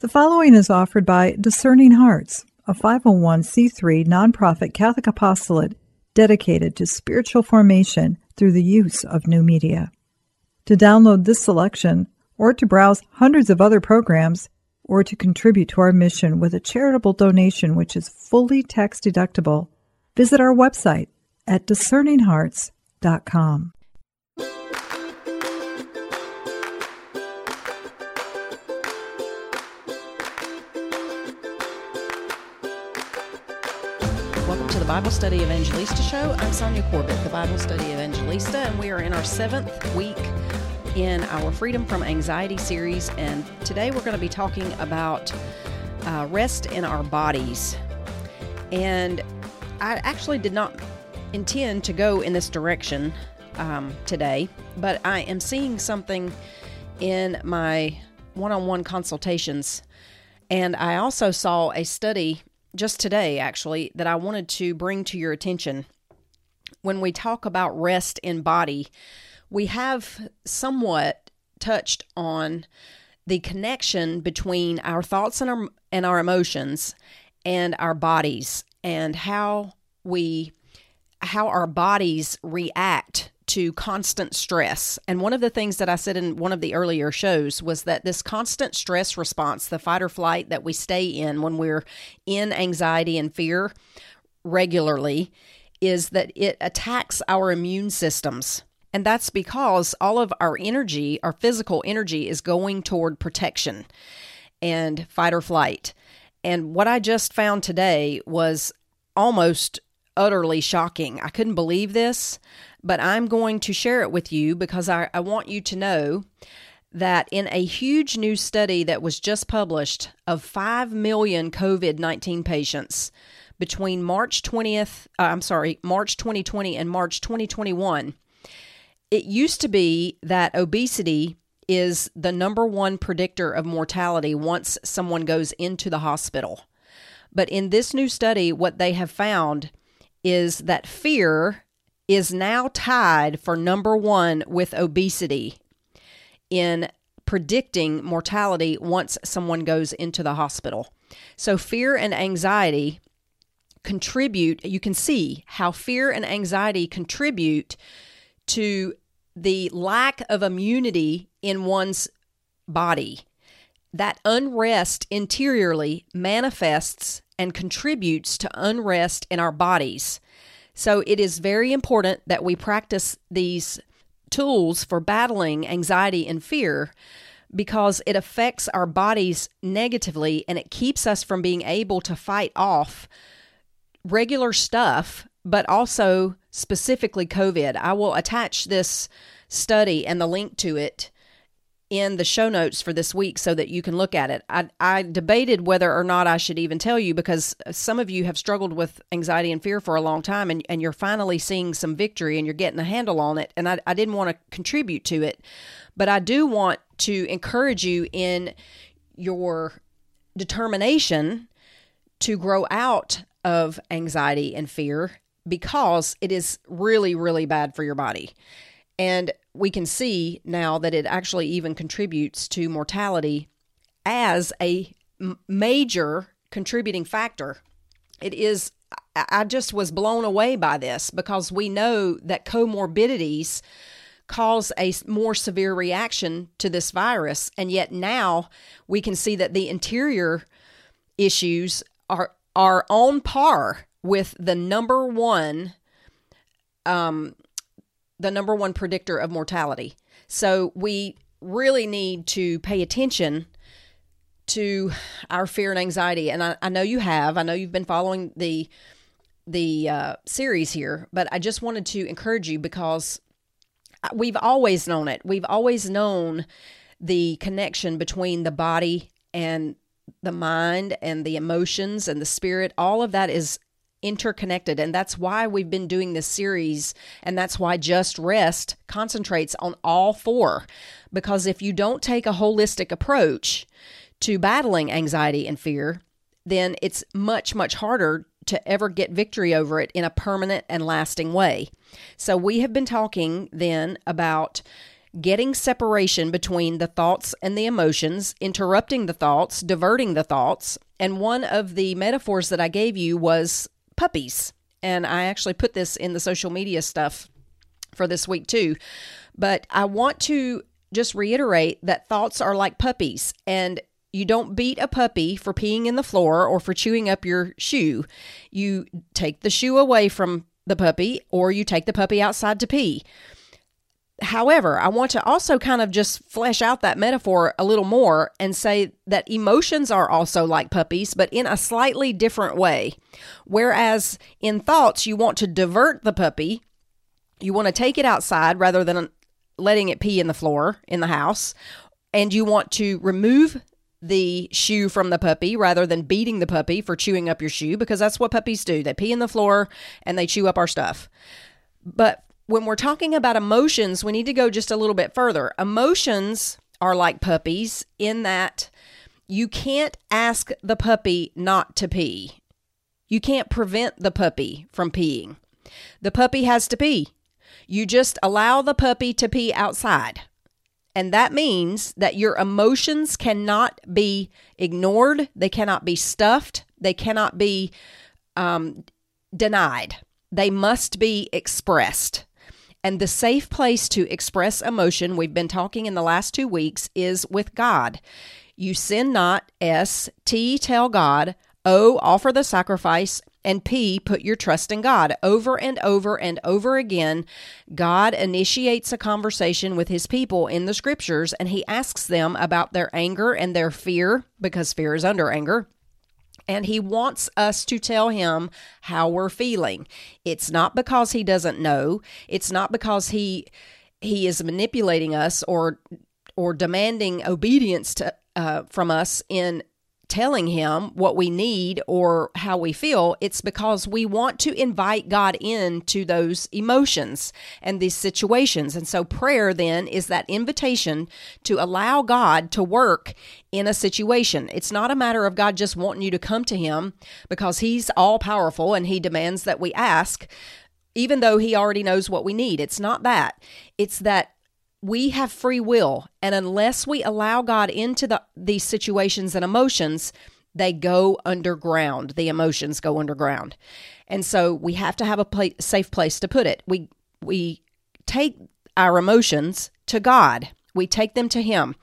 The following is offered by Discerning Hearts, a 501c3 nonprofit Catholic apostolate dedicated to spiritual formation through the use of new media. To download this selection, or to browse hundreds of other programs, or to contribute to our mission with a charitable donation which is fully tax deductible, visit our website at discerninghearts.com. Bible Study Evangelista show. I'm Sonja Corbitt, the Bible Study Evangelista, and we are in our seventh week in our Freedom from Anxiety series. And today we're going to be talking about uh, rest in our bodies. And I actually did not intend to go in this direction um, today, but I am seeing something in my one on one consultations. And I also saw a study just today, actually, that I wanted to bring to your attention. When we talk about rest in body, we have somewhat touched on the connection between our thoughts and our, and our emotions and our bodies and how we how our bodies react to constant stress. And one of the things that I said in one of the earlier shows was that this constant stress response, the fight or flight that we stay in when we're in anxiety and fear regularly, is that it attacks our immune systems. And that's because all of our energy, our physical energy, is going toward protection and fight or flight. And what I just found today was almost utterly shocking. I couldn't believe this but I'm going to share it with you because I, I want you to know that in a huge new study that was just published of 5 million COVID 19 patients between March 20th, uh, I'm sorry, March 2020 and March 2021, it used to be that obesity is the number one predictor of mortality once someone goes into the hospital. But in this new study, what they have found is that fear is now tied for number one with obesity in predicting mortality once someone goes into the hospital. So, fear and anxiety contribute, you can see how fear and anxiety contribute to the lack of immunity in one's body. That unrest interiorly manifests and contributes to unrest in our bodies. So it is very important that we practice these tools for battling anxiety and fear because it affects our bodies negatively and it keeps us from being able to fight off regular stuff, but also specifically COVID. I will attach this study and the link to it in the show notes for this week so that you can look at it. I, I debated whether or not I should even tell you because some of you have struggled with anxiety and fear for a long time and, and you're finally seeing some victory and you're getting a handle on it. And I, I didn't want to contribute to it, but I do want to encourage you in your determination to grow out of anxiety and fear because it is really, really bad for your body. And we can see now that it actually even contributes to mortality as a m- major contributing factor. It is, I just was blown away by this because we know that comorbidities cause a more severe reaction to this virus. And yet now we can see that the interior issues are, are on par with the number one um, the number one predictor of mortality. So we really need to pay attention to our fear and anxiety. And I, I know you have. I know you've been following the the uh, series here, but I just wanted to encourage you because we've always known it. We've always known the connection between the body and the mind and the emotions and the spirit. All of that is interconnected. And that's why we've been doing this series. And that's why Just Rest concentrates on all four. Because if you don't take a holistic approach to battling anxiety and fear, then it's much, much harder to ever get victory over it in a permanent and lasting way. So we have been talking then about getting separation between the thoughts and the emotions, interrupting the thoughts, diverting the thoughts. And one of the metaphors that I gave you was puppies. And I actually put this in the social media stuff for this week too. But I want to just reiterate that thoughts are like puppies and you don't beat a puppy for peeing in the floor or for chewing up your shoe. You take the shoe away from the puppy or you take the puppy outside to pee. However, I want to also kind of just flesh out that metaphor a little more and say that emotions are also like puppies, but in a slightly different way. Whereas in thoughts, you want to divert the puppy, you want to take it outside rather than letting it pee in the floor in the house, and you want to remove the shoe from the puppy rather than beating the puppy for chewing up your shoe because that's what puppies do. They pee in the floor and they chew up our stuff. But when we're talking about emotions, we need to go just a little bit further. Emotions are like puppies in that you can't ask the puppy not to pee. You can't prevent the puppy from peeing. The puppy has to pee. You just allow the puppy to pee outside. And that means that your emotions cannot be ignored, they cannot be stuffed, they cannot be um, denied. They must be expressed. And the safe place to express emotion, we've been talking in the last two weeks, is with God. You sin not, S, T, tell God, O, offer the sacrifice, and P, put your trust in God. Over and over and over again, God initiates a conversation with his people in the scriptures and he asks them about their anger and their fear, because fear is under anger and he wants us to tell him how we're feeling. It's not because he doesn't know. It's not because he he is manipulating us or or demanding obedience to uh, from us in telling him what we need or how we feel. It's because we want to invite God into those emotions and these situations. And so prayer then is that invitation to allow God to work in a situation. It's not a matter of God just wanting you to come to him because he's all powerful and he demands that we ask even though he already knows what we need. It's not that. It's that we have free will and unless we allow god into the these situations and emotions they go underground. The emotions go underground. And so we have to have a safe place to put it. We we take our emotions to god. We take them to him.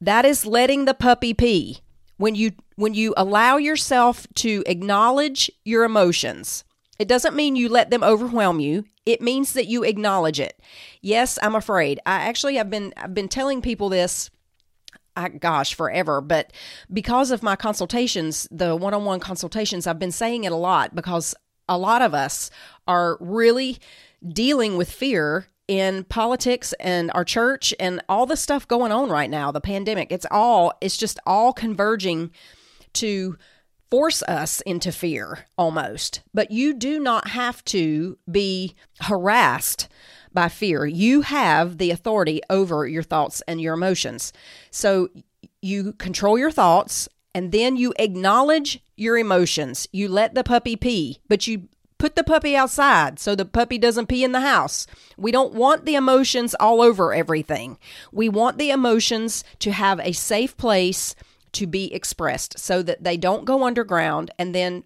That is letting the puppy pee. When you when you allow yourself to acknowledge your emotions it doesn't mean you let them overwhelm you. It means that you acknowledge it. Yes, I'm afraid. I actually have been I've been telling people this I, gosh, forever. But because of my consultations, the one on one consultations, I've been saying it a lot because a lot of us are really dealing with fear in politics and our church and all the stuff going on right now, the pandemic. It's all, it's just all converging to force us into fear almost. But you do not have to be harassed by fear. You have the authority over your thoughts and your emotions. So you control your thoughts and then you acknowledge your emotions. You let the puppy pee, but you put the puppy outside so the puppy doesn't pee in the house. We don't want the emotions all over everything. We want the emotions to have a safe place to be expressed so that they don't go underground and then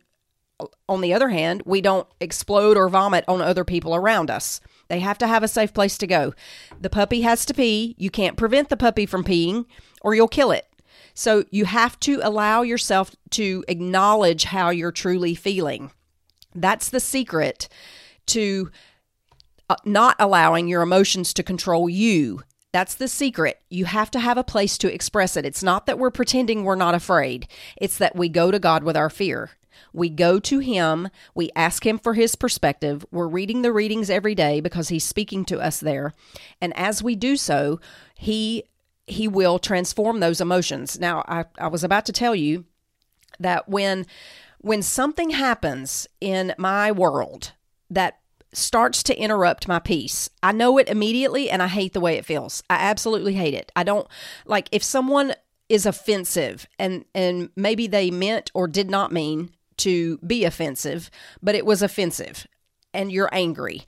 on the other hand, we don't explode or vomit on other people around us. They have to have a safe place to go. The puppy has to pee. You can't prevent the puppy from peeing or you'll kill it. So you have to allow yourself to acknowledge how you're truly feeling. That's the secret to uh, not allowing your emotions to control you. That's the secret. You have to have a place to express it. It's not that we're pretending we're not afraid, it's that we go to God with our fear. We go to Him, we ask Him for His perspective. We're reading the readings every day because He's speaking to us there. And as we do so, He he will transform those emotions. Now, I, I was about to tell you that when when something happens in my world that starts to interrupt my peace. I know it immediately and I hate the way it feels. I absolutely hate it. I don't like if someone is offensive and and maybe they meant or did not mean to be offensive, but it was offensive and you're angry.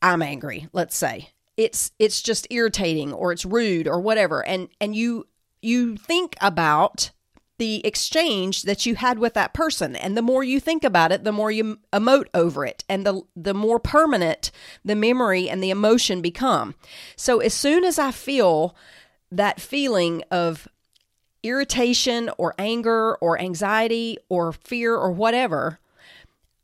I'm angry, let's say. it's it's just irritating or it's rude or whatever and and you you think about the exchange that you had with that person. And the more you think about it the more you emote over it and the the more permanent the memory and the emotion become. So as soon as i feel that feeling of irritation or anger or anxiety or fear or whatever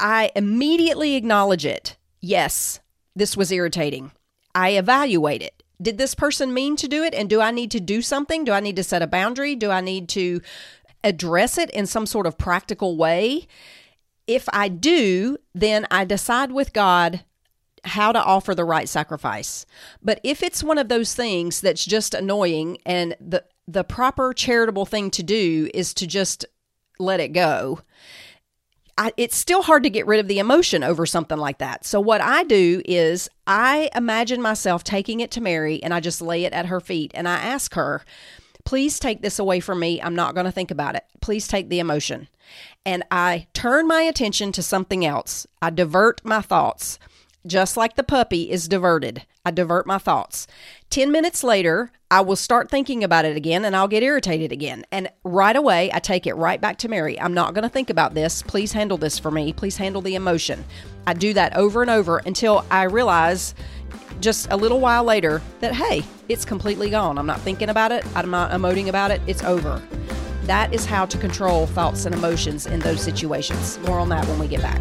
i immediately acknowledge it. Yes this was irritating. I evaluate it. Did this person mean to do it? And do i need to do something? Do i need to set a boundary? Do i need to address it in some sort of practical way, if I do, then I decide with God how to offer the right sacrifice. But if it's one of those things that's just annoying and the the proper charitable thing to do is to just let it go. I, it's still hard to get rid of the emotion over something like that. So, what I do is I imagine myself taking it to Mary and I just lay it at her feet and I ask her, Please take this away from me. I'm not going to think about it. Please take the emotion. And I turn my attention to something else. I divert my thoughts, just like the puppy is diverted. I divert my thoughts. 10 minutes later, I will start thinking about it again and I'll get irritated again. And right away, I take it right back to Mary. I'm not going to think about this. Please handle this for me. Please handle the emotion. I do that over and over until I realize just a little while later that, hey, it's completely gone. I'm not thinking about it. I'm not emoting about it. It's over. That is how to control thoughts and emotions in those situations. More on that when we get back.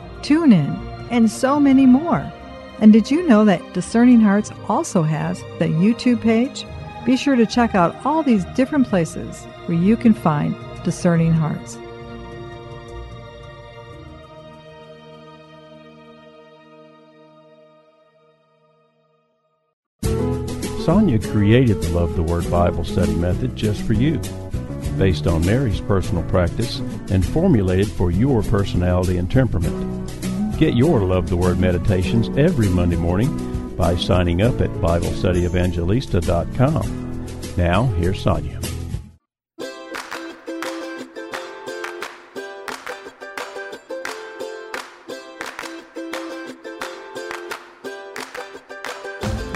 TuneIn, and so many more? And did you know that Discerning Hearts also has the YouTube page? Be sure to check out all these different places where you can find Discerning Hearts. Sonja created the Love the Word Bible study method just for you, based on Mary's personal practice and formulated for your personality and temperament. Get your Love the Word meditations every Monday morning by signing up at BibleStudyEvangelista.com. Now, here's Sonja.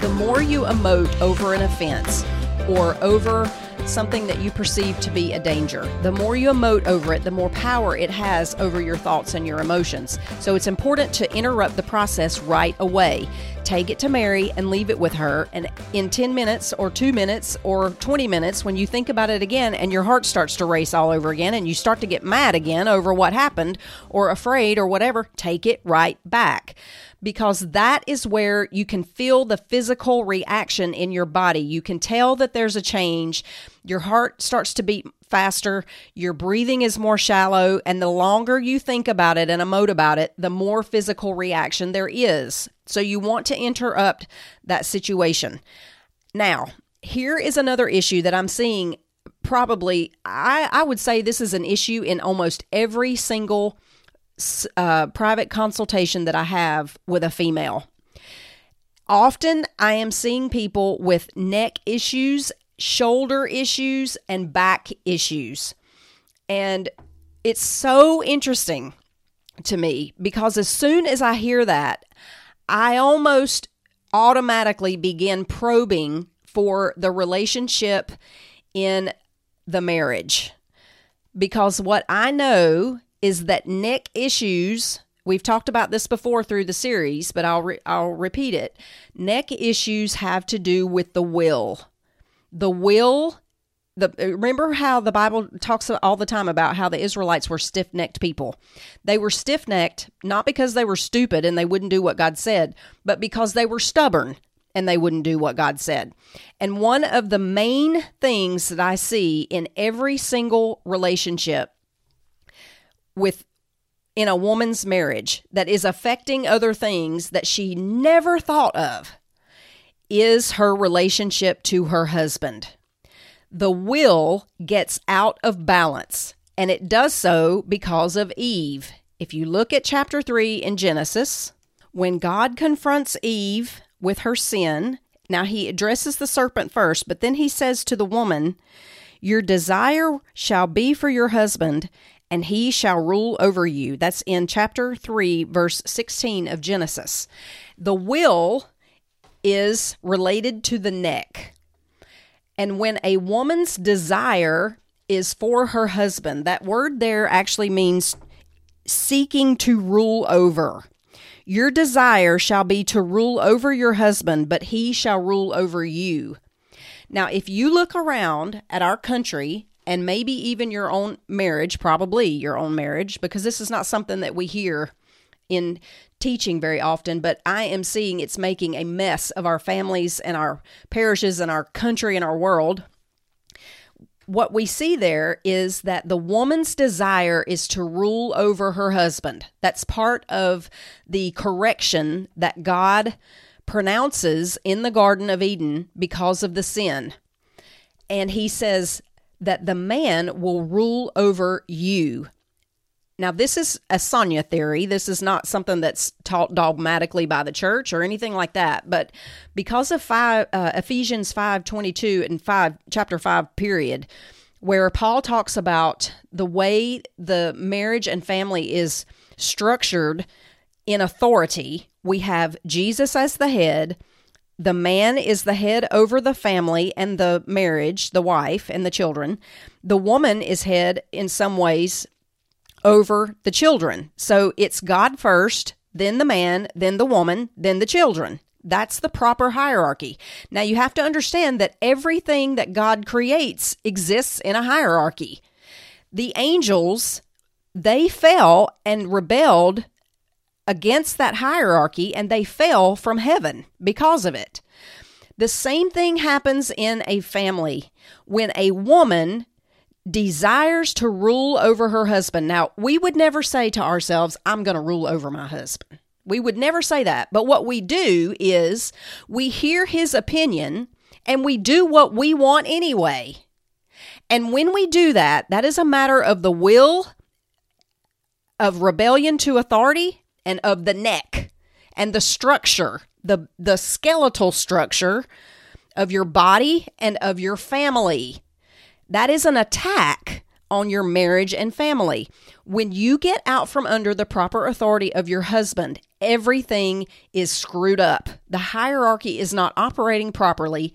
The more you emote over an offense or over something that you perceive to be a danger. The more you emote over it, the more power it has over your thoughts and your emotions. So it's important to interrupt the process right away. Take it to Mary and leave it with her. And in 10 minutes or two minutes or 20 minutes, when you think about it again and your heart starts to race all over again and you start to get mad again over what happened or afraid or whatever, take it right back because that is where you can feel the physical reaction in your body. You can tell that there's a change. Your heart starts to beat faster, your breathing is more shallow, and the longer you think about it and emote about it, the more physical reaction there is. So you want to interrupt that situation. Now, here is another issue that I'm seeing probably I, I would say this is an issue in almost every single uh, private consultation that I have with a female. Often I am seeing people with neck issues, shoulder issues, and back issues. And it's so interesting to me because as soon as I hear that, I almost automatically begin probing for the relationship in the marriage. Because what I know is that neck issues We've talked about this before through the series, but I'll re- I'll repeat it. Neck issues have to do with the will. The will the remember how the Bible talks all the time about how the Israelites were stiff-necked people. They were stiff-necked not because they were stupid and they wouldn't do what God said, but because they were stubborn and they wouldn't do what God said. And one of the main things that I see in every single relationship with in a woman's marriage that is affecting other things that she never thought of is her relationship to her husband. The will gets out of balance, and it does so because of Eve. If you look at chapter 3 in Genesis, when God confronts Eve with her sin, now he addresses the serpent first, but then he says to the woman, Your desire shall be for your husband, and he shall rule over you. That's in chapter 3, verse 16 of Genesis. The will is related to the neck. And when a woman's desire is for her husband, that word there actually means seeking to rule over. Your desire shall be to rule over your husband, but he shall rule over you. Now, if you look around at our country and maybe even your own marriage, probably your own marriage, because this is not something that we hear in teaching very often, but I am seeing it's making a mess of our families and our parishes and our country and our world. What we see there is that the woman's desire is to rule over her husband. That's part of the correction that God pronounces in the Garden of Eden because of the sin. And he says, that the man will rule over you. Now, this is a Sonja theory. This is not something that's taught dogmatically by the church or anything like that. But because of five, uh, Ephesians five twenty two and five chapter five period, where Paul talks about the way the marriage and family is structured in authority, we have Jesus as the head, the man is the head over the family and the marriage, the wife and the children. The woman is head in some ways over the children. So it's God first, then the man, then the woman, then the children. That's the proper hierarchy. Now you have to understand that everything that God creates exists in a hierarchy. The angels, they fell and rebelled against that hierarchy and they fell from heaven because of it. The same thing happens in a family when a woman desires to rule over her husband. Now, we would never say to ourselves, I'm going to rule over my husband. We would never say that. But what we do is we hear his opinion and we do what we want anyway. And when we do that, that is a matter of the will of rebellion to authority and of the neck and the structure, the the skeletal structure of your body and of your family. That is an attack on your marriage and family. When you get out from under the proper authority of your husband, everything is screwed up. The hierarchy is not operating properly,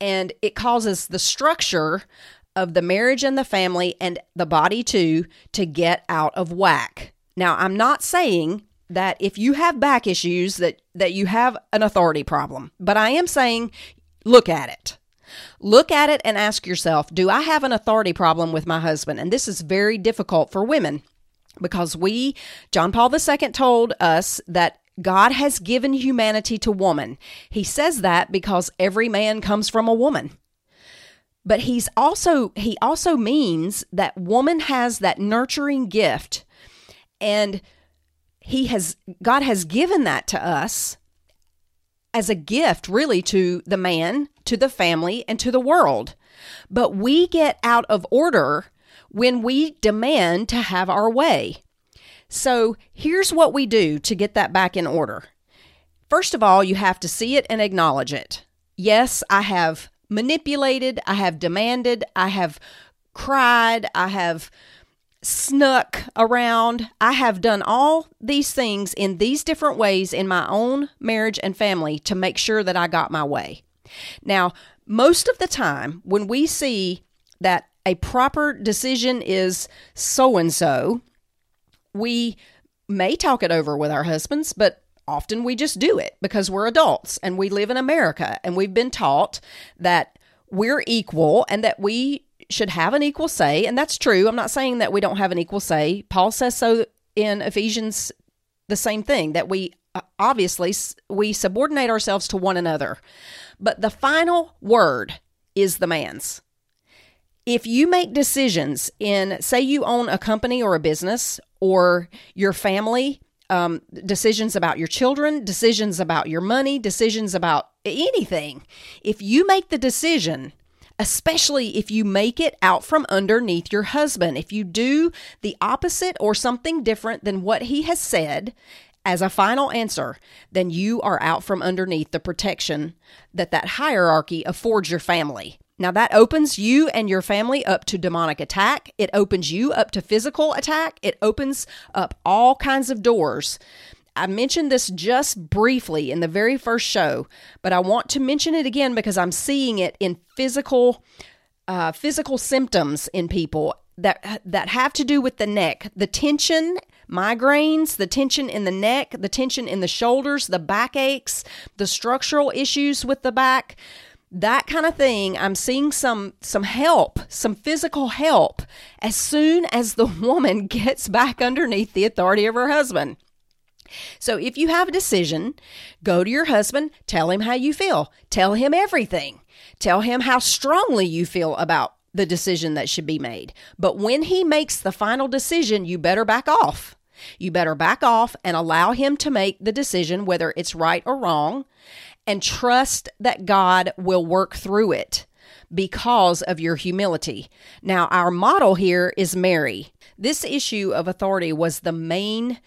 and it causes the structure of the marriage and the family and the body too to get out of whack. Now, I'm not saying that if you have back issues that that you have an authority problem. But I am saying look at it. Look at it and ask yourself, do I have an authority problem with my husband? And this is very difficult for women because we John Paul II told us that God has given humanity to woman. He says that because every man comes from a woman. But he's also he also means that woman has that nurturing gift and he has God has given that to us as a gift really to the man, to the family and to the world. But we get out of order when we demand to have our way. So, here's what we do to get that back in order. First of all, you have to see it and acknowledge it. Yes, I have manipulated, I have demanded, I have cried, I have snuck around. I have done all these things in these different ways in my own marriage and family to make sure that I got my way. Now, most of the time, when we see that a proper decision is so and so, we may talk it over with our husbands, but often we just do it because we're adults and we live in America and we've been taught that we're equal and that we should have an equal say, and that's true. I'm not saying that we don't have an equal say. Paul says so in Ephesians the same thing that we obviously we subordinate ourselves to one another. But the final word is the man's. If you make decisions in, say, you own a company or a business or your family, um, decisions about your children, decisions about your money, decisions about anything, if you make the decision, especially if you make it out from underneath your husband, if you do the opposite or something different than what he has said, as a final answer, then you are out from underneath the protection that that hierarchy affords your family. Now, that opens you and your family up to demonic attack. It opens you up to physical attack. It opens up all kinds of doors. I mentioned this just briefly in the very first show, but I want to mention it again because I'm seeing it in physical uh, physical symptoms in people that that have to do with the neck, the tension migraines, the tension in the neck, the tension in the shoulders, the backaches, the structural issues with the back, that kind of thing. I'm seeing some some help, some physical help as soon as the woman gets back underneath the authority of her husband. So if you have a decision, go to your husband, tell him how you feel. Tell him everything. Tell him how strongly you feel about the decision that should be made. But when he makes the final decision, you better back off. You better back off and allow him to make the decision, whether it's right or wrong, and trust that God will work through it because of your humility. Now, our model here is Mary. This issue of authority was the main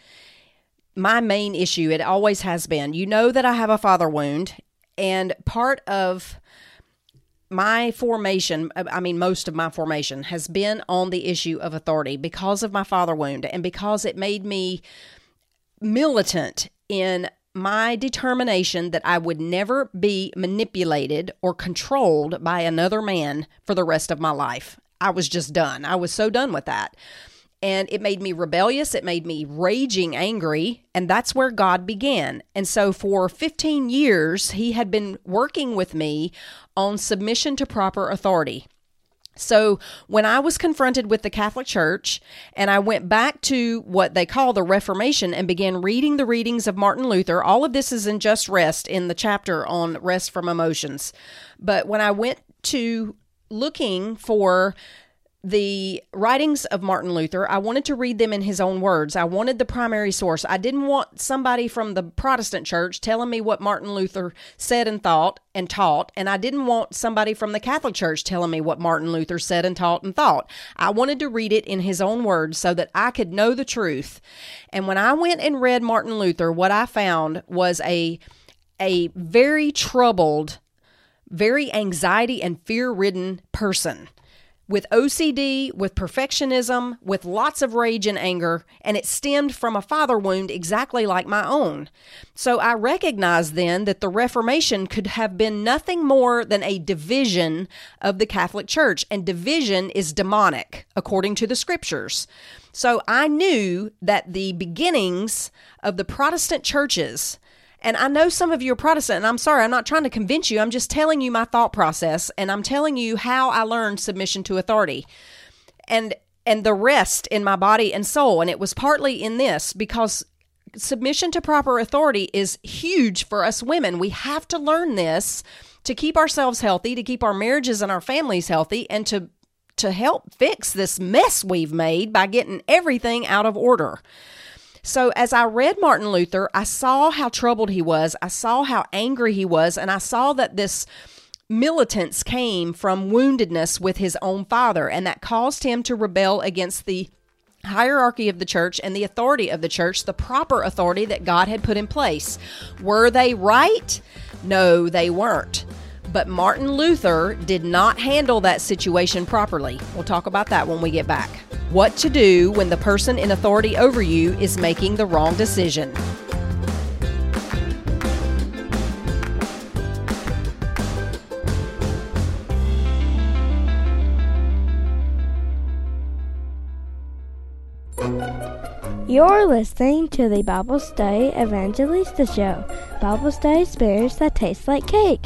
my main issue. It always has been. You know that I have a father wound, and part of my formation, I mean, most of my formation has been on the issue of authority because of my father wound and because it made me militant in my determination that I would never be manipulated or controlled by another man for the rest of my life. I was just done. I was so done with that and it made me rebellious. It made me raging angry. And that's where God began. And so for 15 years, He had been working with me on submission to proper authority. So, when I was confronted with the Catholic Church and I went back to what they call the Reformation and began reading the readings of Martin Luther, all of this is in Just Rest in the chapter on rest from emotions. But when I went to looking for the writings of Martin Luther, I wanted to read them in his own words. I wanted the primary source. I didn't want somebody from the Protestant church telling me what Martin Luther said and thought and taught, and I didn't want somebody from the Catholic church telling me what Martin Luther said and taught and thought. I wanted to read it in his own words so that I could know the truth. And when I went and read Martin Luther, what I found was a a very troubled, very anxiety and fear-ridden person with OCD, with perfectionism, with lots of rage and anger, and it stemmed from a father wound exactly like my own. So I recognized then that the Reformation could have been nothing more than a division of the Catholic Church, and division is demonic, according to the scriptures. So I knew that the beginnings of the Protestant churches and I know some of you are Protestant, and I'm sorry, I'm not trying to convince you. I'm just telling you my thought process, and I'm telling you how I learned submission to authority. And and the rest in my body and soul. And it was partly in this because submission to proper authority is huge for us women. We have to learn this to keep ourselves healthy, to keep our marriages and our families healthy, and to to help fix this mess we've made by getting everything out of order. So as I read Martin Luther, I saw how troubled he was, I saw how angry he was, and I saw that this militance came from woundedness with his own father, and that caused him to rebel against the hierarchy of the church and the authority of the church, the proper authority that God had put in place. Were they right? No, they weren't. But Martin Luther did not handle that situation properly. We'll talk about that when we get back. What to do when the person in authority over you is making the wrong decision. You're listening to the Bible Study Evangelista Show, Bible study experience that tastes like cake.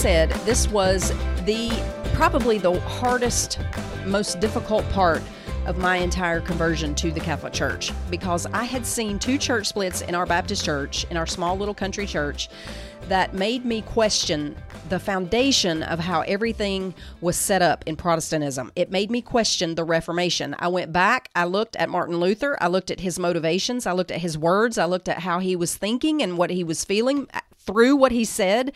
Said, this was the probably the hardest, most difficult part of my entire conversion to the Catholic Church because I had seen two church splits in our Baptist church, in our small little country church, that made me question the foundation of how everything was set up in Protestantism. It made me question the Reformation. I went back, I looked at Martin Luther, I looked at his motivations, I looked at his words, I looked at how he was thinking and what he was feeling uh, through what he said.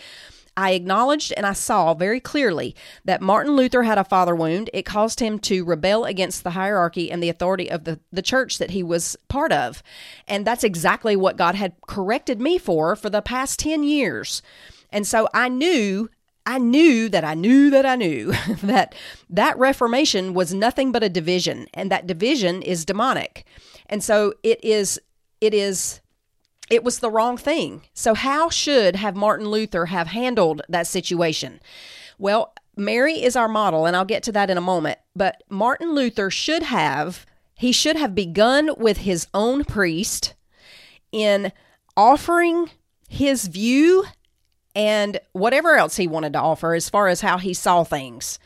I acknowledged and I saw very clearly that Martin Luther had a father wound. It caused him to rebel against the hierarchy and the authority of the, the church that he was part of. And that's exactly what God had corrected me for for the past 10 years. And so I knew I knew that I knew that I knew that that reformation was nothing but a division and that division is demonic. And so it is it is it was the wrong thing. So, how should have Martin Luther have handled that situation? Well, Mary is our model, and I'll get to that in a moment. But Martin Luther should have he should have begun with his own priest in offering his view and whatever else he wanted to offer as far as how he saw things.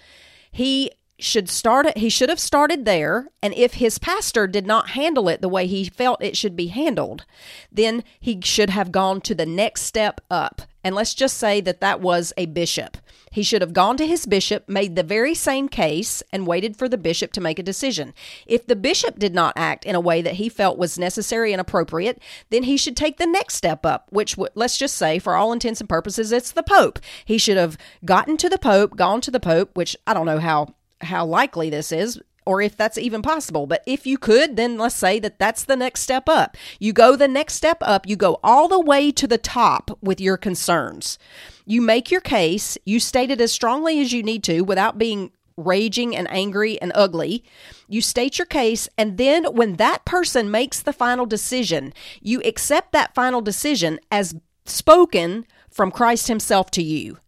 He should start he should have started there and if his pastor did not handle it the way he felt it should be handled then he should have gone to the next step up. And let's just say that that was a bishop. He should have gone to his bishop made the very same case and waited for the bishop to make a decision. If the bishop did not act in a way that he felt was necessary and appropriate then he should take the next step up which let's just say for all intents and purposes it's the pope. He should have gotten to the pope gone to the pope which i don't know how how likely this is or if that's even possible. But if you could, then let's say that that's the next step up. You go the next step up, you go all the way to the top with your concerns. You make your case, you state it as strongly as you need to without being raging and angry and ugly. You state your case, and then when that person makes the final decision, you accept that final decision as spoken from Christ Himself to you.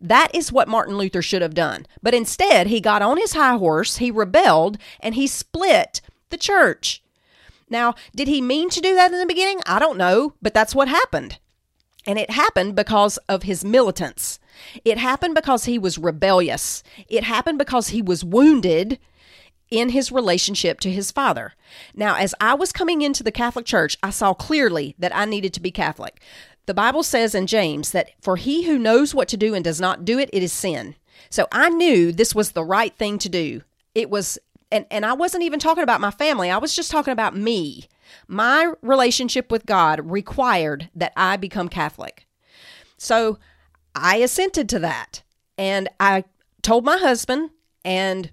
That is what Martin Luther should have done. But instead, he got on his high horse, he rebelled, and he split the church. Now, did he mean to do that in the beginning? I don't know, but that's what happened. And it happened because of his militance. It happened because he was rebellious. It happened because he was wounded in his relationship to his father. Now, as I was coming into the Catholic Church, I saw clearly that I needed to be Catholic. The Bible says in James that for he who knows what to do and does not do it, it is sin. So I knew this was the right thing to do. It was, and, and I wasn't even talking about my family, I was just talking about me. My relationship with God required that I become Catholic. So I assented to that. And I told my husband, and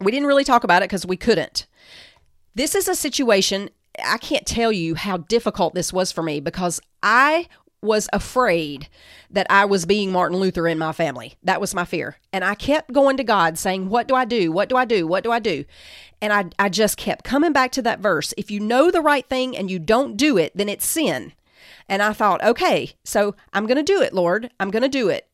we didn't really talk about it because we couldn't. This is a situation I can't tell you how difficult this was for me because I was afraid that I was being Martin Luther in my family. That was my fear. And I kept going to God saying, What do I do? What do I do? What do I do? And I, I just kept coming back to that verse. If you know the right thing and you don't do it, then it's sin. And I thought, okay, so I'm going to do it, Lord. I'm going to do it.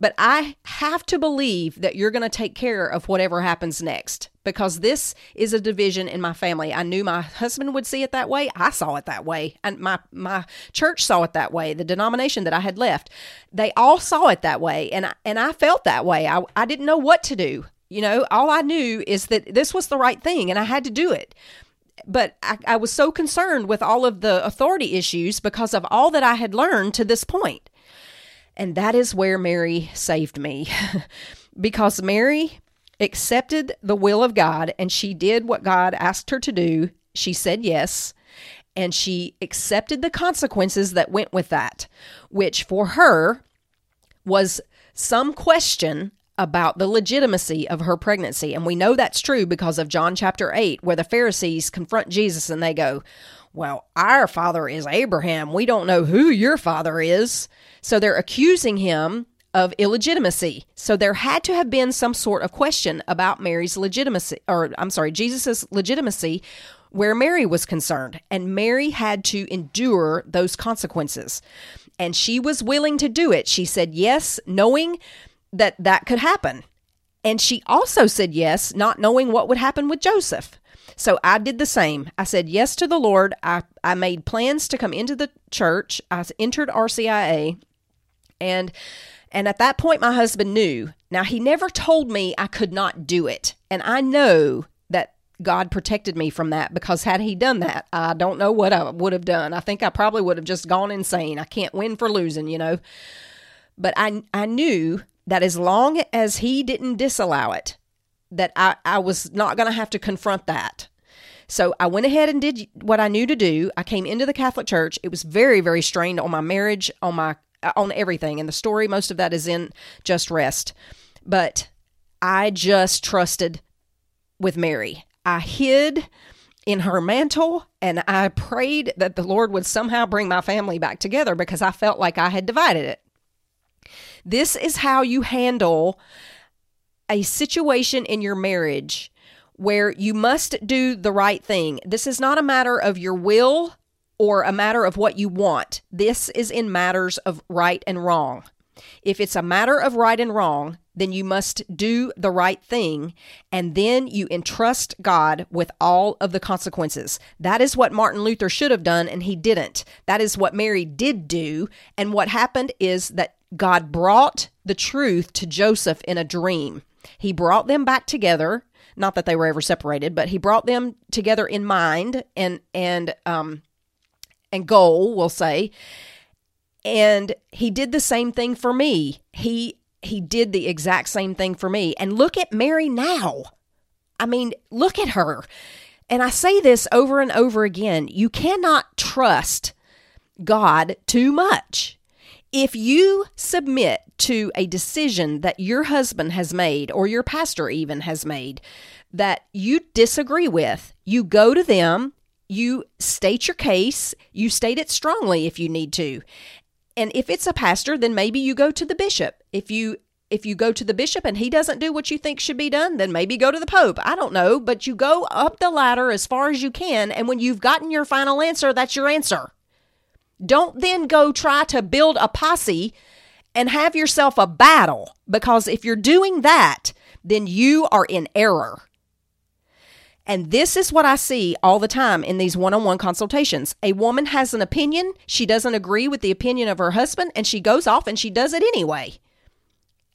But I have to believe that you're going to take care of whatever happens next because this is a division in my family. I knew my husband would see it that way. I saw it that way. And my, my church saw it that way. The denomination that I had left, they all saw it that way. And, I, and I felt that way. I, I didn't know what to do. You know, all I knew is that this was the right thing and I had to do it but I, I was so concerned with all of the authority issues because of all that I had learned to this point. And that is where Mary saved me. because Mary accepted the will of God and she did what God asked her to do. She said yes, and she accepted the consequences that went with that, which for her was some question about the legitimacy of her pregnancy. And we know that's true because of John chapter 8, where the Pharisees confront Jesus and they go, Well, our father is Abraham. We don't know who your father is. So they're accusing him of illegitimacy. So there had to have been some sort of question about Mary's legitimacy, or I'm sorry, Jesus's legitimacy where Mary was concerned. And Mary had to endure those consequences. And she was willing to do it. She said yes, knowing that that could happen. And she also said yes, not knowing what would happen with Joseph. So I did the same. I said yes to the Lord. I, I made plans to come into the church. I entered RCIA. And and at that point my husband knew. Now he never told me I could not do it. And I know that God protected me from that because had he done that, I don't know what I would have done. I think I probably would have just gone insane. I can't win for losing, you know. But I I knew that as long as he didn't disallow it, that I, I was not going to have to confront that. So I went ahead and did what I knew to do. I came into the Catholic Church. It was very, very strained on my marriage, on my uh, on everything. And the story, most of that is in Just Rest. But I just trusted with Mary. I hid in her mantle and I prayed that the Lord would somehow bring my family back together because I felt like I had divided it. This is how you handle a situation in your marriage where you must do the right thing. This is not a matter of your will or a matter of what you want. This is in matters of right and wrong. If it's a matter of right and wrong, then you must do the right thing and then you entrust God with all of the consequences. That is what Martin Luther should have done and he didn't. That is what Mary did do. And what happened is that God brought the truth to Joseph in a dream. He brought them back together. Not that they were ever separated, but he brought them together in mind and and um and goal, we'll say. And he did the same thing for me. He he did the exact same thing for me. And look at Mary now. I mean, look at her. And I say this over and over again. You cannot trust God too much. If you submit to a decision that your husband has made or your pastor even has made that you disagree with, you go to them, you state your case, you state it strongly if you need to. And if it's a pastor, then maybe you go to the bishop. If you if you go to the bishop and he doesn't do what you think should be done, then maybe go to the pope. I don't know, but you go up the ladder as far as you can and when you've gotten your final answer, that's your answer. Don't then go try to build a posse and have yourself a battle because if you're doing that, then you are in error. And this is what I see all the time in these one on one consultations. A woman has an opinion, she doesn't agree with the opinion of her husband, and she goes off and she does it anyway.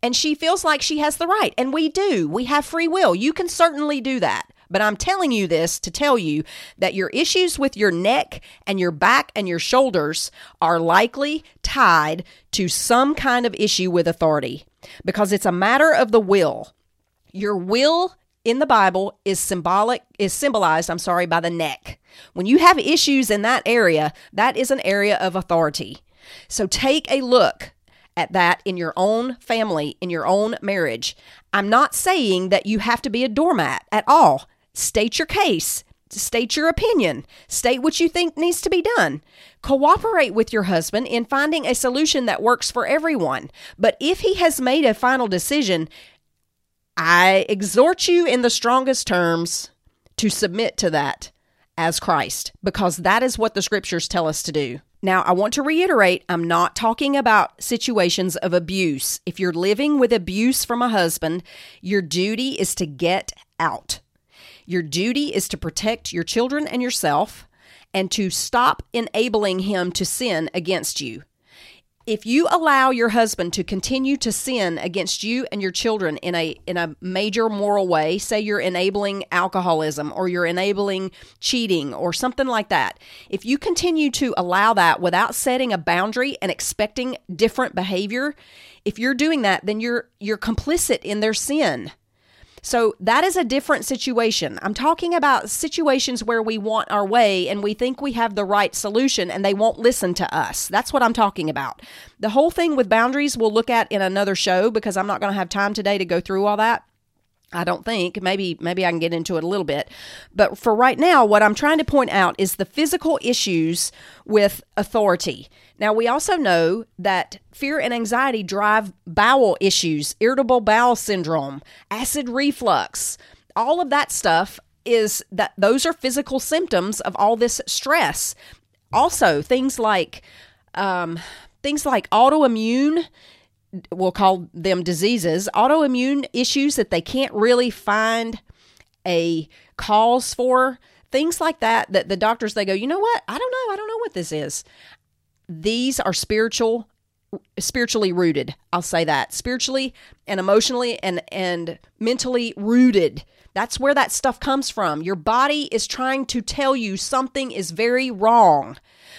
And she feels like she has the right. And we do. We have free will. You can certainly do that. But I'm telling you this to tell you that your issues with your neck and your back and your shoulders are likely tied to some kind of issue with authority because it's a matter of the will. Your will in the Bible is symbolic is symbolized, I'm sorry, by the neck. When you have issues in that area, that is an area of authority. So take a look at that in your own family, in your own marriage. I'm not saying that you have to be a doormat at all. State your case. State your opinion. State what you think needs to be done. Cooperate with your husband in finding a solution that works for everyone. But if he has made a final decision, I exhort you in the strongest terms to submit to that as Christ, because that is what the scriptures tell us to do. Now, I want to reiterate I'm not talking about situations of abuse. If you're living with abuse from a husband, your duty is to get out. Your duty is to protect your children and yourself and to stop enabling him to sin against you. if you allow your husband to continue to sin against you and your children in a in a major moral way say you're enabling alcoholism or you're enabling cheating or something like that if you continue to allow that without setting a boundary and expecting different behavior if you're doing that then you're you're complicit in their sin so that is a different situation. I'm talking about situations where we want our way and we think we have the right solution and they won't listen to us. That's what I'm talking about. The whole thing with boundaries we'll look at in another show because I'm not going to have time today to go through all that. I don't think. Maybe maybe I can get into it a little bit. But for right now, what I'm trying to point out is the physical issues with authority. Now, we also know that fear and anxiety drive bowel issues, irritable bowel syndrome, acid reflux. All of that stuff is that those are physical symptoms of all this stress. Also, things like um, things like autoimmune we'll call them diseases, autoimmune issues that they can't really find a cause for, things like that, that the doctors, they go, you know what? I don't know. I don't know what this is. These are spiritual spiritually rooted i'll say that spiritually and emotionally and and mentally rooted that's where that stuff comes from your body is trying to tell you something is very wrong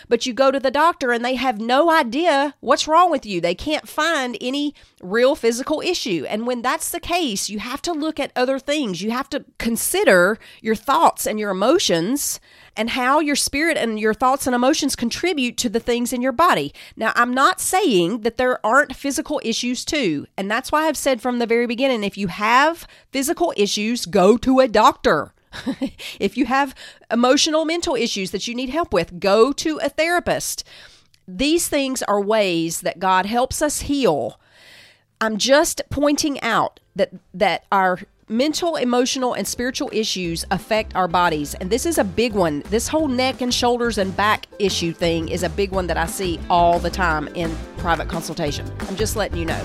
but you go to the doctor and they have no idea what's wrong with you. They can't find any real physical issue. And when that's the case, you have to look at other things. You have to consider your thoughts and your emotions and how your spirit and your thoughts and emotions contribute to the things in your body. Now, I'm not saying that there aren't physical issues too. And that's why I've said from the very beginning if you have physical issues, go to a doctor. if you have emotional, mental issues that you need help with, go to a therapist. These things are ways that God helps us heal. I'm just pointing out that that our mental, emotional, and spiritual issues affect our bodies. And this is a big one. This whole neck and shoulders and back issue thing is a big one that I see all the time in private consultation. I'm just letting you know.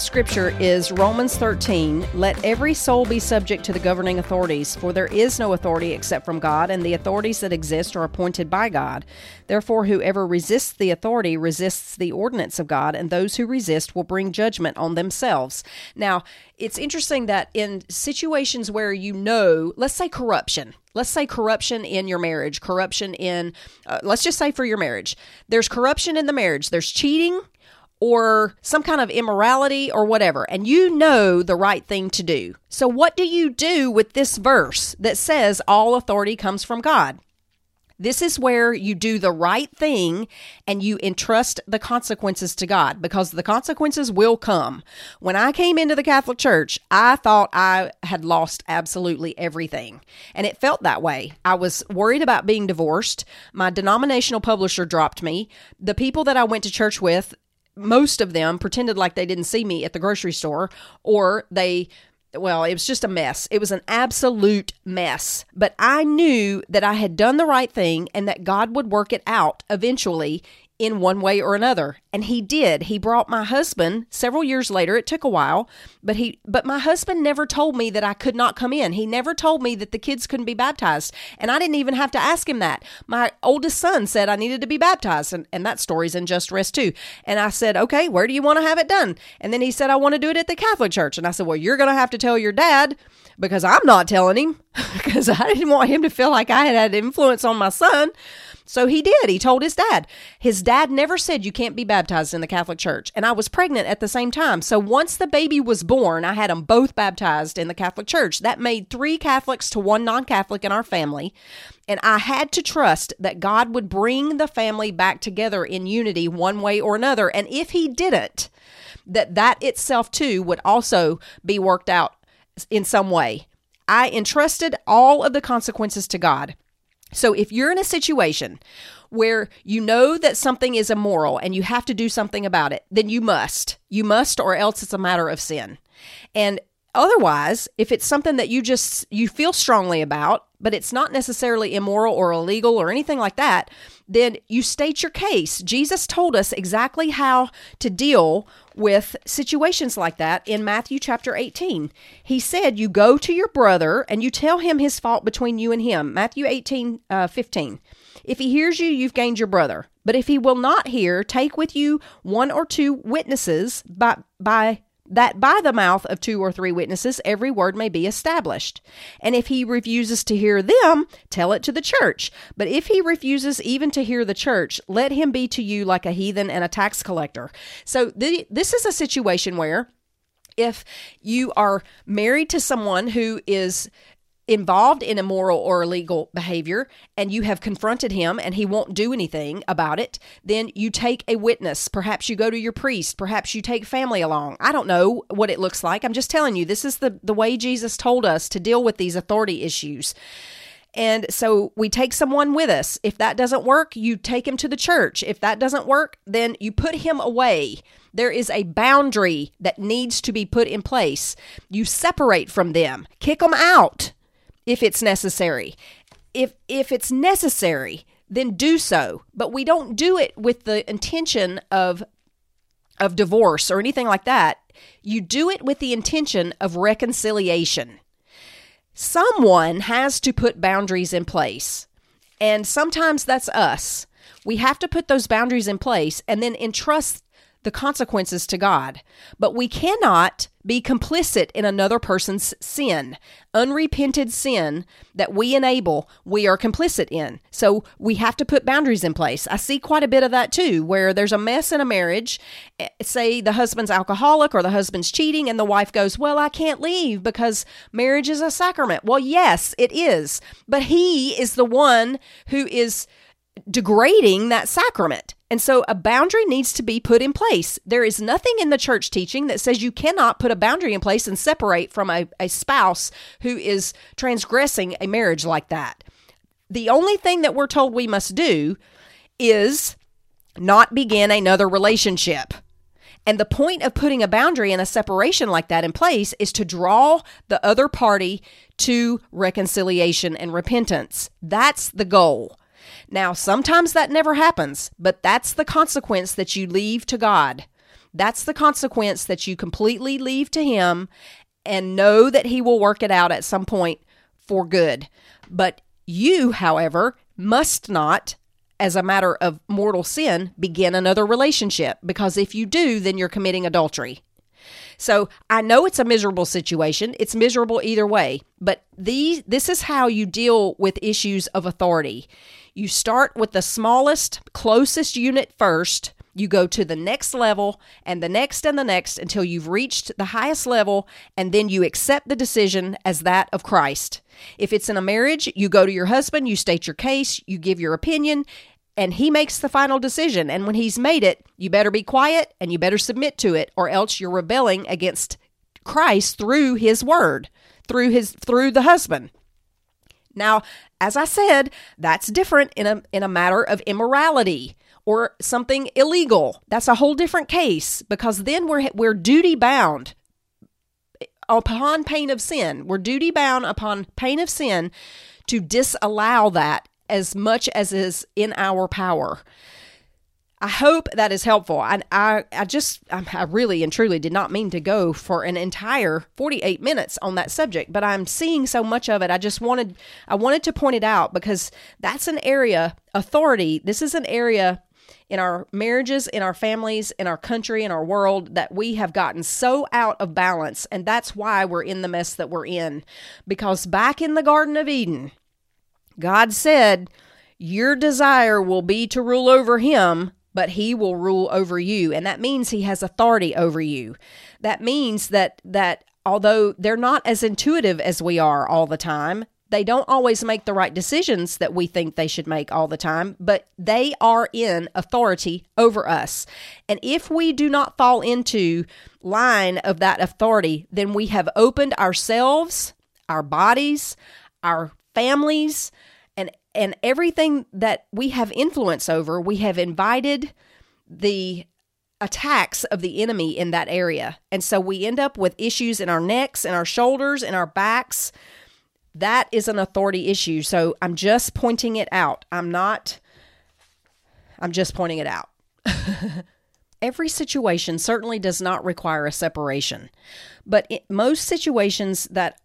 Scripture is Romans 13. Let every soul be subject to the governing authorities, for there is no authority except from God, and the authorities that exist are appointed by God. Therefore, whoever resists the authority resists the ordinance of God, and those who resist will bring judgment on themselves. Now, it's interesting that in situations where you know, let's say corruption, let's say corruption in your marriage, corruption in, uh, let's just say for your marriage, there's corruption in the marriage, there's cheating, or some kind of immorality or whatever, and you know the right thing to do. So, what do you do with this verse that says all authority comes from God? This is where you do the right thing and you entrust the consequences to God because the consequences will come. When I came into the Catholic Church, I thought I had lost absolutely everything. And it felt that way. I was worried about being divorced. My denominational publisher dropped me. The people that I went to church with most of them pretended like they didn't see me at the grocery store or they well, it was just a mess. It was an absolute mess. But I knew that I had done the right thing and that God would work it out eventually in one way or another. And he did. He brought my husband several years later. It took a while but he but my husband never told me that I could not come in. He never told me that the kids couldn't be baptized. And I didn't even have to ask him that. My oldest son said I needed to be baptized and, and that story's in just rest too. And I said okay where do you want to have it done? And then he said I want to do it at the Catholic church. And I said well you're going to have to tell your dad because I'm not telling him because I didn't want him to feel like I had had influence on my son so he did. He told his dad. His dad never said you can't be baptized in the Catholic Church. And I was pregnant at the same time. So once the baby was born, I had them both baptized in the Catholic Church. That made three Catholics to one non Catholic in our family. And I had to trust that God would bring the family back together in unity one way or another. And if he didn't, that that itself too would also be worked out in some way. I entrusted all of the consequences to God. So if you're in a situation where you know that something is immoral and you have to do something about it, then you must. You must, or else it's a matter of sin. And otherwise, if it's something that you just you feel strongly about, but it's not necessarily immoral or illegal or anything like that, then you state your case. Jesus told us exactly how to deal with situations like that in Matthew chapter 18. He said, You go to your brother and you tell him his fault between you and him. Matthew 18, uh, 15. If he hears you, you've gained your brother. But if he will not hear, take with you one or two witnesses by, by that by the mouth of two or three witnesses every word may be established. And if he refuses to hear them, tell it to the church. But if he refuses even to hear the church, let him be to you like a heathen and a tax collector. So the, this is a situation where if you are married to someone who is involved in immoral or illegal behavior and you have confronted him and he won't do anything about it, then you take a witness. Perhaps you go to your priest. Perhaps you take family along. I don't know what it looks like. I'm just telling you, this is the, the way Jesus told us to deal with these authority issues. And so we take someone with us. If that doesn't work, you take him to the church. If that doesn't work, then you put him away. There is a boundary that needs to be put in place. You separate from them, kick them out if it's necessary. If if it's necessary, then do so. But we don't do it with the intention of of divorce or anything like that. You do it with the intention of reconciliation. Someone has to put boundaries in place. And sometimes that's us. We have to put those boundaries in place and then entrust the consequences to God. But we cannot be complicit in another person's sin. Unrepented sin that we enable, we are complicit in. So we have to put boundaries in place. I see quite a bit of that too, where there's a mess in a marriage. Eh, say the husband's alcoholic or the husband's cheating, and the wife goes, Well, I can't leave because marriage is a sacrament. Well, yes, it is. But he is the one who is degrading that sacrament. And so a boundary needs to be put in place. There is nothing in the church teaching that says you cannot put a boundary in place and separate from a, a spouse who is transgressing a marriage like that. The only thing that we're told we must do is not begin another relationship. And the point of putting a boundary and a separation like that in place is to draw the other party to reconciliation and repentance. That's the goal. Now, sometimes that never happens, but that's the consequence that you leave to God. That's the consequence that you completely leave to Him and know that He will work it out at some point for good. But you, however, must not, as a matter of mortal sin, begin another relationship because if you do, then you're committing adultery. So I know it's a miserable situation. It's miserable either way, but these this is how you deal with issues of authority. You start with the smallest, closest unit first. You go to the next level and the next and the next until you've reached the highest level, and then you accept the decision as that of Christ. If it's in a marriage, you go to your husband, you state your case, you give your opinion, and he makes the final decision. And when he's made it, you better be quiet and you better submit to it, or else you're rebelling against Christ through his word, through his through the husband. Now, as I said, that's different in a in a matter of immorality or something illegal. That's a whole different case because then we're we're duty bound upon pain of sin. We're duty bound upon pain of sin to disallow that as much as is in our power. I hope that is helpful. I, I, I just, I really and truly did not mean to go for an entire 48 minutes on that subject, but I'm seeing so much of it. I just wanted, I wanted to point it out because that's an area, authority. This is an area in our marriages, in our families, in our country, in our world that we have gotten so out of balance. And that's why we're in the mess that we're in. Because back in the Garden of Eden, God said, Your desire will be to rule over him but he will rule over you. And that means he has authority over you. That means that that although they're not as intuitive as we are all the time they don't always make the right decisions that we think they should make all the time but they are in authority over us. And if we do not fall into line of that authority then we have opened ourselves our bodies our families and and everything that we have influence over, we have invited the attacks of the enemy in that area. And so we end up with issues in our necks and our shoulders and our backs. That is an authority issue. So I'm just pointing it out. I'm not, I'm just pointing it out. Every situation certainly does not require a separation, but most situations that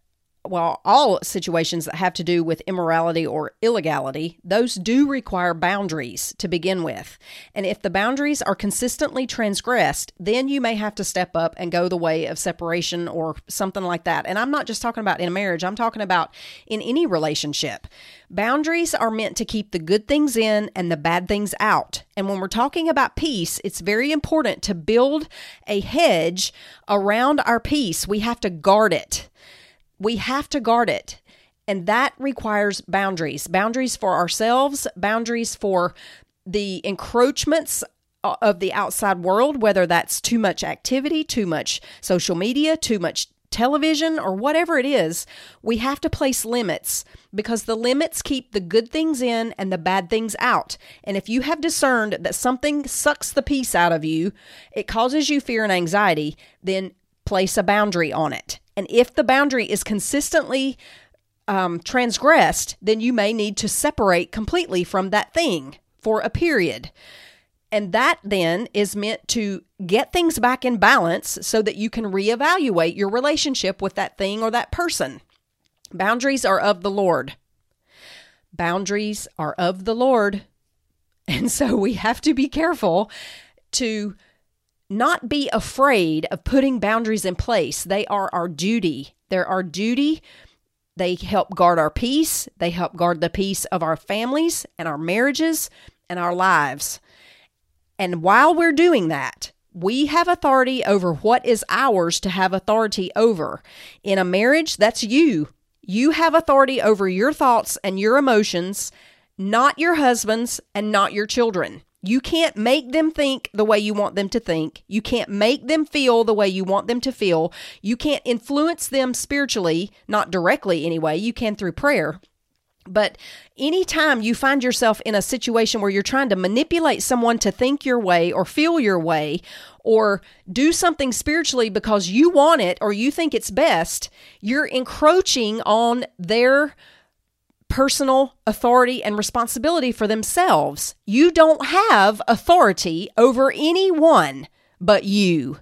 well, all situations that have to do with immorality or illegality, those do require boundaries to begin with. And if the boundaries are consistently transgressed, then you may have to step up and go the way of separation or something like that. And I'm not just talking about in a marriage, I'm talking about in any relationship. Boundaries are meant to keep the good things in and the bad things out. And when we're talking about peace, it's very important to build a hedge around our peace. We have to guard it we have to guard it. And that requires boundaries boundaries for ourselves, boundaries for the encroachments uh, of the outside world, whether that's too much activity, too much social media, too much television, or whatever it is, we have to place limits because the limits keep the good things in and the bad things out. And if you have discerned that something sucks the peace out of you, it causes you fear and anxiety, then place a boundary on it. And if the boundary is consistently um, transgressed, then you may need to separate completely from that thing for a period. And that then is meant to get things back in balance so that you can reevaluate your relationship with that thing or that person. Boundaries are of the Lord. Boundaries are of the Lord. And so we have to be careful to not be afraid of putting boundaries in place. They are our duty. They're our duty. They help guard our peace. They help guard the peace of our families and our marriages and our lives. And while we're doing that, we have authority over what is ours to have authority over. In a marriage, that's you. You have authority over your thoughts and your emotions, not your husband's and not your children. You can't make them think the way you want them to think. You can't make them feel the way you want them to feel. You can't influence them spiritually, not directly anyway. You can through prayer. But anytime you find yourself in a situation where you're trying to manipulate someone to think your way or feel your way or do something spiritually because you want it or you think it's best, you're encroaching on their personal authority and responsibility for themselves. You don't have authority over anyone but you.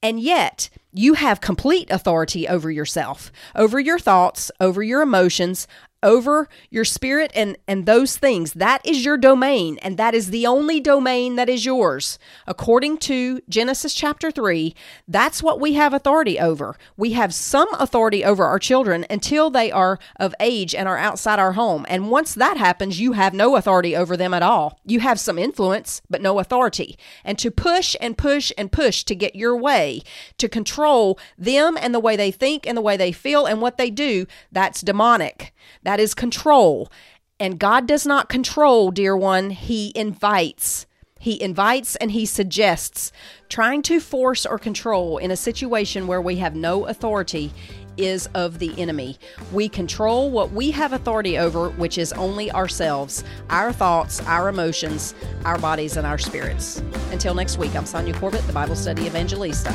And yet, you have complete authority over yourself, over your thoughts, over your emotions, over your spirit and and those things. That is your domain and that is the only domain that is yours. According to Genesis chapter 3 that's what we have authority over. We have some authority over our children until they are of age and are outside our home. And once that happens you have no authority over them at all. You have some influence but no authority. And to push and push and push to get your way to control them and the way they think and the way they feel and what they do that's demonic that is control. And God does not control, dear one. He invites. He invites and he suggests. Trying to force or control in a situation where we have no authority is of the enemy. We control what we have authority over, which is only ourselves, our thoughts, our emotions, our bodies, and our spirits. Until next week, I'm Sonja Corbitt, the Bible Study Evangelista.